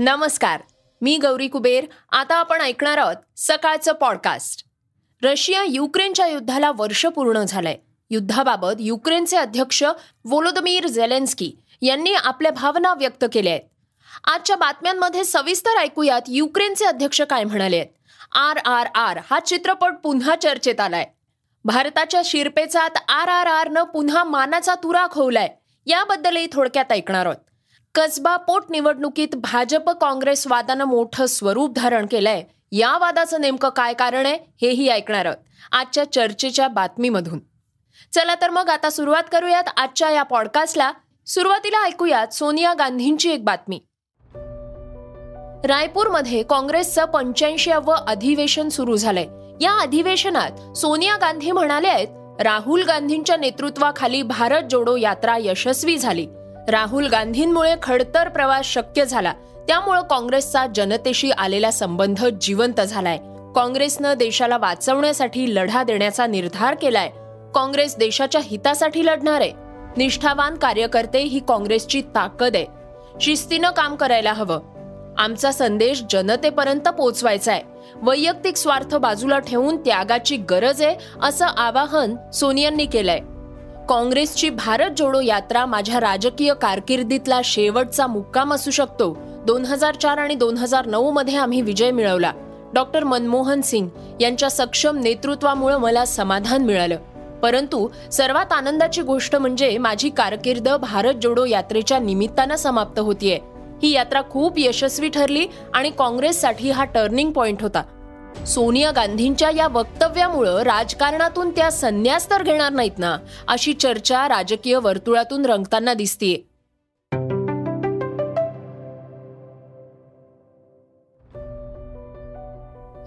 नमस्कार मी गौरी कुबेर. आता आपण ऐकणार आहोत सकाळचं पॉडकास्ट रशिया युक्रेनच्या युद्धाला वर्ष पूर्ण झालंय. युद्धाबाबत युक्रेनचे अध्यक्ष वोलोदमीर झेलेन्स्की यांनी आपल्या भावना व्यक्त केल्या आहेत. आजच्या बातम्यांमध्ये सविस्तर ऐकूयात युक्रेनचे अध्यक्ष काय म्हणाले आहेत. आर आर आर हा चित्रपट पुन्हा चर्चेत आलाय. भारताच्या शिरपेचात आर आर आरनं पुन्हा मानाचा तुरा खोवलाय. याबद्दलही थोडक्यात ऐकणार आहोत. कसबा पोटनिवडणुकीत भाजप काँग्रेस वादानं मोठं स्वरूप धारण केलंय. या वादाचं नेमकं काय कारण आहे हेही ऐकणार आहोत. आजच्या चर्चेच्या बातमीमधून. चला तर मग आता सुरुवात करूयात आजच्या या पॉडकास्टला सुरुवातीला ऐकूयात सोनिया गांधींची एक बातमी. रायपूरमध्ये काँग्रेसचं पंच्याऐंशीवं अधिवेशन सुरू झालंय. या अधिवेशनात सोनिया गांधी म्हणाले आहेत राहुल गांधींच्या नेतृत्वाखाली भारत जोडो यात्रा यशस्वी झाली. राहुल गांधींमुळे खडतर प्रवास शक्य झाला. त्यामुळं काँग्रेसचा जनतेशी आलेला संबंध जिवंत झालाय. काँग्रेसनं देशाला वाचवण्यासाठी लढा देण्याचा निर्धार केलाय. काँग्रेस देशाच्या हितासाठी लढणार आहे. निष्ठावान कार्यकर्ते ही काँग्रेसची ताकद आहे. शिस्तीनं काम करायला हवं. आमचा संदेश जनतेपर्यंत पोचवायचा आहे वैयक्तिक स्वार्थ बाजूला ठेवून त्यागाची गरज आहे असं आवाहन सोनियांनी केलंय. काँग्रेसची भारत जोडो यात्रा माझ्या राजकीय कारकिर्दीतला शेवटचा मुक्काम असू शकतो. दोन हजार चार आणि दोन हजार नऊ मध्ये आम्ही विजय मिळवला. डॉक्टर मनमोहन सिंग यांच्या सक्षम नेतृत्वामुळे मला समाधान मिळालं. परंतु सर्वात आनंदाची गोष्ट म्हणजे माझी कारकीर्द भारत जोडो यात्रेच्या निमित्तानं समाप्त होतीये. ही यात्रा खूप यशस्वी ठरली आणि काँग्रेससाठी हा टर्निंग पॉइंट होता. सोनिया गांधींच्या या वक्तव्यामुळं राजकारणातून त्या संन्यास तर घेणार नाहीत ना अशी चर्चा राजकीय वर्तुळातून रंगताना दिसतीये.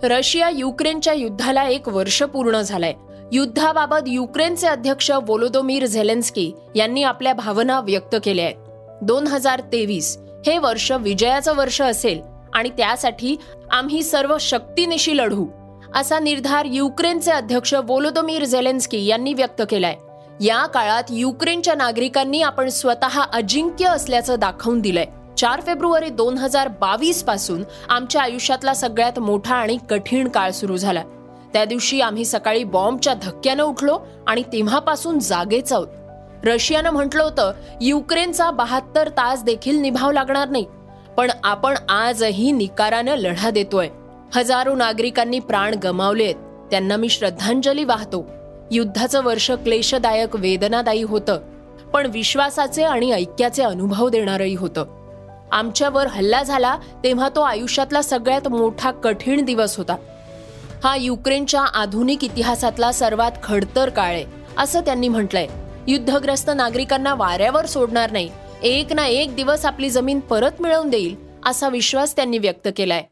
रशिया युक्रेनच्या युद्धाला एक वर्ष पूर्ण झालंय. युद्धाबाबत युक्रेनचे अध्यक्ष वोलोदोमीर झेलेन्स्की यांनी आपल्या भावना व्यक्त केल्या आहेत. दोन हजार तेवीस हे वर्ष विजयाचं वर्ष असेल आणि त्यासाठी आम्ही सर्व शक्तीनिशी लढू असा निर्धार युक्रेनचे अध्यक्ष वोलोदोमीर झेलेन्स्की यांनी व्यक्त केलाय. या काळात युक्रेनच्या नागरिकांनी आपण स्वतः अजिंक्य असल्याचं दाखवून दिलंय. चार फेब्रुवारी दोन हजार बावीसपासून आमच्या आयुष्यातला सगळ्यात मोठा आणि कठीण काळ सुरू झाला. त्या दिवशी आम्ही सकाळी बॉम्बच्या धक्क्यानं उठलो आणि तेव्हापासून जागेच आहोत. रशियानं म्हटलं होतं युक्रेनचा बहात्तर तास देखील निभाव लागणार नाही. पण आपण आजही निकारानं लढा देतोय. हजारो नागरिकांनी प्राण गमावलेत. त्यांना मी श्रद्धांजली वाहतो. युद्धाचं वर्ष क्लेशदायक वेदनादायी होतं. पण विश्वासाचे आणि ऐक्याचे अनुभव देणारही होतं. आमच्यावर हल्ला झाला तेव्हा तो आयुष्यातला सगळ्यात मोठा कठीण दिवस होता. हा युक्रेनच्या आधुनिक इतिहासातला सर्वात खडतर काळ आहे असं त्यांनी म्हटलंय. युद्धग्रस्त नागरिकांना वाऱ्यावर सोडणार नाही एक ना एक दिवस आपली जमीन परत मिळवून देईल असा विश्वास त्यांनी व्यक्त केलाय.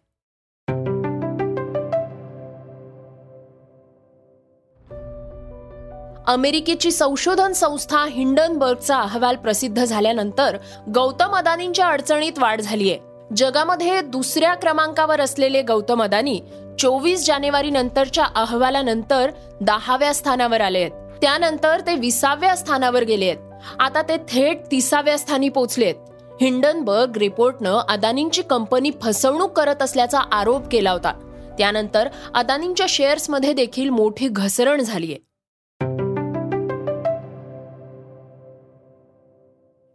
अमेरिकेची संशोधन संस्था हिंडनबर्गचा अहवाल प्रसिद्ध झाल्यानंतर गौतम अदानींच्या अडचणीत वाढ झालीय. जगामध्ये दुसऱ्या क्रमांकावर असलेले गौतम अदानी चोवीस जानेवारी नंतरच्या अहवालानंतर दहाव्या स्थानावर आले आहेत त्यानंतर ते विसाव्या स्थानावर गेले आहेत आता ते थेट तिसाव्या स्थानी पोहोचलेत हिंडनबर्ग रिपोर्टनं अदानींची कंपनी फसवणूक करत असल्याचा आरोप केला होता. त्यानंतर अदानींच्या शेअर्समध्ये देखील मोठी घसरण झालीय.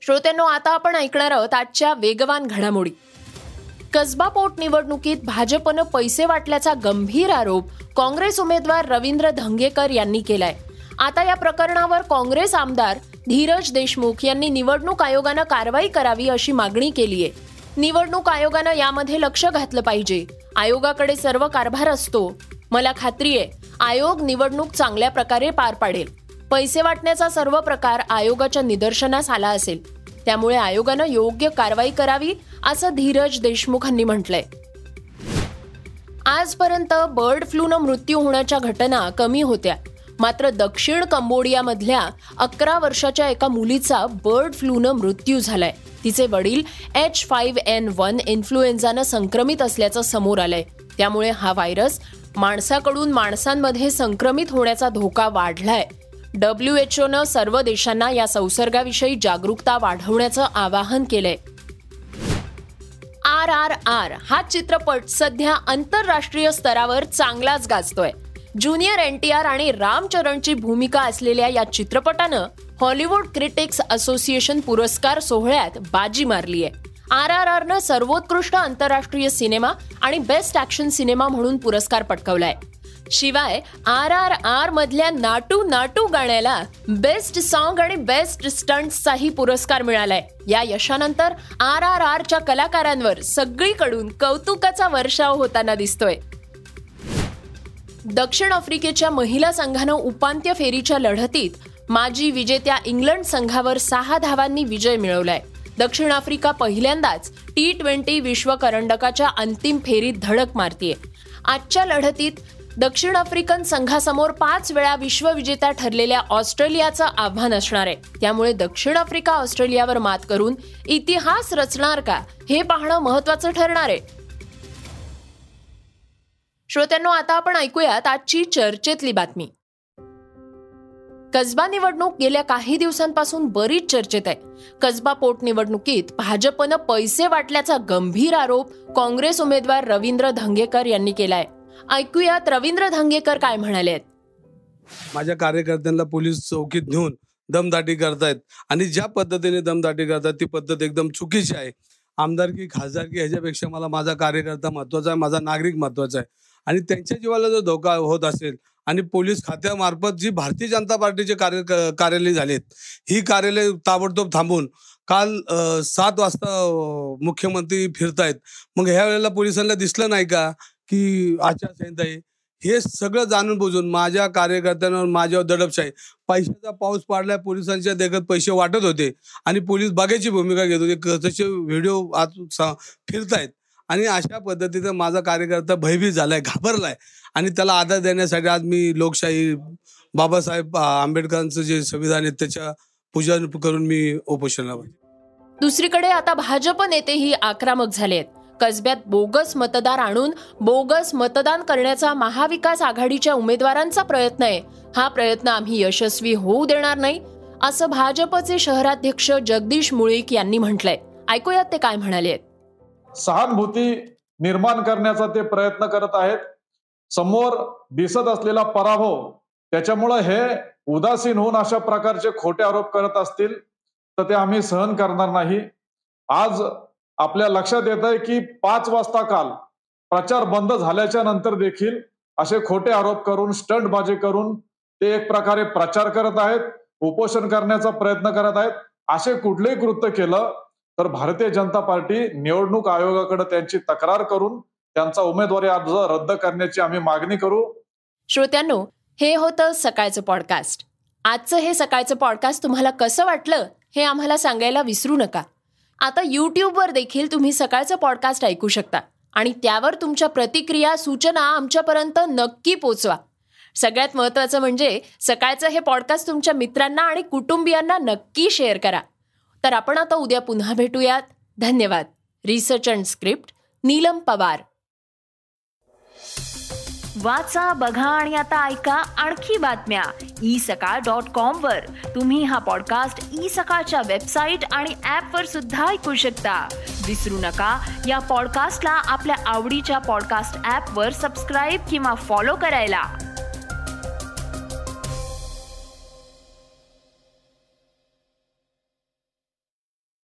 श्रोत्यांनो आता आपण ऐकणार आहोत आजच्या वेगवान घडामोडी. कसबा पोटनिवडणुकीत भाजपनं पैसे वाटल्याचा गंभीर आरोप काँग्रेस उमेदवार रवींद्र धंगेकर यांनी केलाय. आता या प्रकरणावर काँग्रेस आमदार धीरज देशमुख यांनी निवडणूक आयोगानं कारवाई करावी अशी मागणी केली आहे. निवडणूक आयोगानं यामध्ये लक्ष घातलं पाहिजे. आयोगाकडे सर्व कारभार असतो. मला खात्री आहे आयोग निवडणूक चांगल्या प्रकारे पार पाडेल. पैसे वाटण्याचा सर्व प्रकार आयोगाच्या निदर्शनास आला असेल. त्यामुळे आयोगानं योग्य कारवाई करावी असं धीरज देशमुखांनी म्हटलंय. आजपर्यंत बर्ड फ्लूनं मृत्यू होण्याच्या घटना कमी होत्या. मात्र दक्षिण कंबोडियामधल्या अकरा वर्षाच्या एका मुलीचा बर्ड फ्लूनं मृत्यू झालाय. तिचे वडील एच फाईव्ह एन वन इन्फ्लुएन्झानं संक्रमित असल्याचं समोर आलंय. त्यामुळे हा व्हायरस माणसाकडून माणसांमध्ये संक्रमित होण्याचा धोका वाढलाय. डब्ल्यू एच ओनं सर्व देशांना या संसर्गाविषयी जागरूकता वाढवण्याचं आवाहन केलंय. आर आर आर हा चित्रपट सध्या आंतरराष्ट्रीय स्तरावर चांगलाच गाजतोय. ज्युनियर एन टी आर आणि रामचरणची भूमिका असलेल्या या चित्रपटानं हॉलिवूड क्रिटिक्स असोसिएशन पुरस्कार सोहळ्यात बाजी मारली आहे. आर आर आरनं सर्वोत्कृष्ट आंतरराष्ट्रीय सिनेमा आणि बेस्ट ॲक्शन सिनेमा म्हणून पुरस्कार पटकावलाय. शिवाय आर आर आर मधल्या नाटू नाटू गाण्याला बेस्ट सॉन्ग आणि बेस्ट स्टंट्सचाही पुरस्कार मिळालाय. या यशानंतर आर आर आरच्या कलाकारांवर सगळीकडून कौतुकाचा वर्षाव होताना दिसतोय. दक्षिण आफ्रिकेच्या महिला संघानं उपांत्य फेरीच्या लढतीत माजी विजेत्या इंग्लंड संघावर सहा धावांनी विजय मिळवलाय. दक्षिण आफ्रिका पहिल्यांदाच टी ट्वेंटी विश्व करंडकाच्या अंतिम फेरीत धडक मारतीये. आजच्या लढतीत दक्षिण आफ्रिकन संघासमोर पाच वेळा विश्वविजेत्या ठरलेल्या ऑस्ट्रेलियाचं आव्हान असणार आहे. त्यामुळे दक्षिण आफ्रिका ऑस्ट्रेलियावर मात करून इतिहास रचणार का हे पाहणं महत्वाचं ठरणार आहे. श्रोत्यांनो आता आपण ऐकूयात आजची चर्चेतली बातमी. कसबा निवडणूक गेल्या काही दिवसांपासून बरीच चर्चेत आहे. कसबा पोटनिवडणुकीत भाजपनं पैसे वाटल्याचा गंभीर आरोप काँग्रेस उमेदवार रवींद्र धंगेकर यांनी केलाय. ऐकूयात रवींद्र धंगेकर काय म्हणाले माझ्या कार्यकर्त्यांना पोलीस चौकीत नेऊन दमदाटी करतायत आणि ज्या पद्धतीने दमदाटी करतात ती पद्धत एकदम चुकीची आहे. आमदारकी खासदारकी ह्याच्यापेक्षा मला माझा कार्यकर्ता महत्त्वाचा आहे माझा नागरिक महत्त्वाचा आहे. आणि त्यांच्या जीवाला जर धोका होत असेल आणि पोलीस खात्यामार्फत जी भारतीय जनता पार्टीचे कार्य कार्यालय झालेत ही कार्यालय ताबडतोब थांबून काल सात वाजता मुख्यमंत्री फिरतायत. मग ह्या वेळेला पोलिसांना दिसलं नाही का की आचारसंहिता आहे? हे सगळं जाणून बुजून माझ्या कार्यकर्त्यांवर माझ्यावर दडपशाही. पैशाचा पाऊस पाडलाय पोलिसांच्या देखत पैसे वाटत होते आणि पोलीस बागेची भूमिका घेत होते. तसे व्हिडिओ आज फिरतायत. आणि अशा पद्धतीचं माझा कार्यकर्ता भयभीत झालाय घाबरलाय. आणि त्याला आधार देण्यासाठी आज मी लोकशाही बाबासाहेब आंबेडकरांचं जे संविधान आहे त्याच्या पूजन करून मी उपोषणावर दुसरीकडे आता भाजप नेतेही आक्रमक झाले आहेत कसब्यात बोगस मतदार आणून बोगस मतदान करण्याचा महाविकास आघाडीच्या उमेदवारांचा प्रयत्न आहे. हा प्रयत्न आम्ही यशस्वी होऊ देणार नाही असं भाजपचे शहराध्यक्ष जगदीश मुळीक यांनी म्हटलंय. ऐकूयात ते काय म्हणाले आहेत. सहानुभूती निर्माण करण्याचा ते प्रयत्न करत आहेत. समोर दिसत असलेला पराभव त्याच्यामुळं हे उदासीन होऊन अशा प्रकारचे खोटे आरोप करत असतील तर ते आम्ही सहन करणार नाही. आज आपल्या लक्षात येत आहे की पाच वाजता काल प्रचार बंद झाल्याच्यानंतर देखील असे खोटे आरोप करून स्टंटबाजी करून ते एक प्रकारे प्रचार करत आहेत उपोषण करण्याचा प्रयत्न करत आहेत. असे कुठलेही कृत्य केलं तर भारतीय जनता पार्टी निवडणूक आयोगाकडे त्यांची तक्रार करून त्यांचा उमेदवारी अर्ज रद्द करण्याची आम्ही मागणी करू. श्रोत्यांनो हे होतं सकाळचं पॉडकास्ट आजचं हे सकाळचं पॉडकास्ट तुम्हाला कसं वाटलं हे आम्हाला सांगायला विसरू नका. आता यूट्यूबवर देखील तुम्ही सकाळचं पॉडकास्ट ऐकू शकता आणि त्यावर तुमच्या प्रतिक्रिया सूचना आमच्यापर्यंत नक्की पोचवा. सगळ्यात महत्त्वाचं म्हणजे सकाळचं हे पॉडकास्ट तुमच्या मित्रांना आणि कुटुंबियांना नक्की शेअर करा. तर आपण आता उद्या पुन्हा भेटूयात. धन्यवाद. Research and script Neelam Pawar. वाचा बघा आणि आता ऐका आणखी बातम्या. ई सकाळ डॉट कॉम वर. तुम्ही हा पॉडकास्ट ई सकाळच्या वेबसाईट आणि ऍप वर सुद्धा ऐकू शकता. विसरू नका या पॉडकास्टला आपल्या आवडीच्या पॉडकास्ट ऍप वर सबस्क्राईब किंवा फॉलो करायला.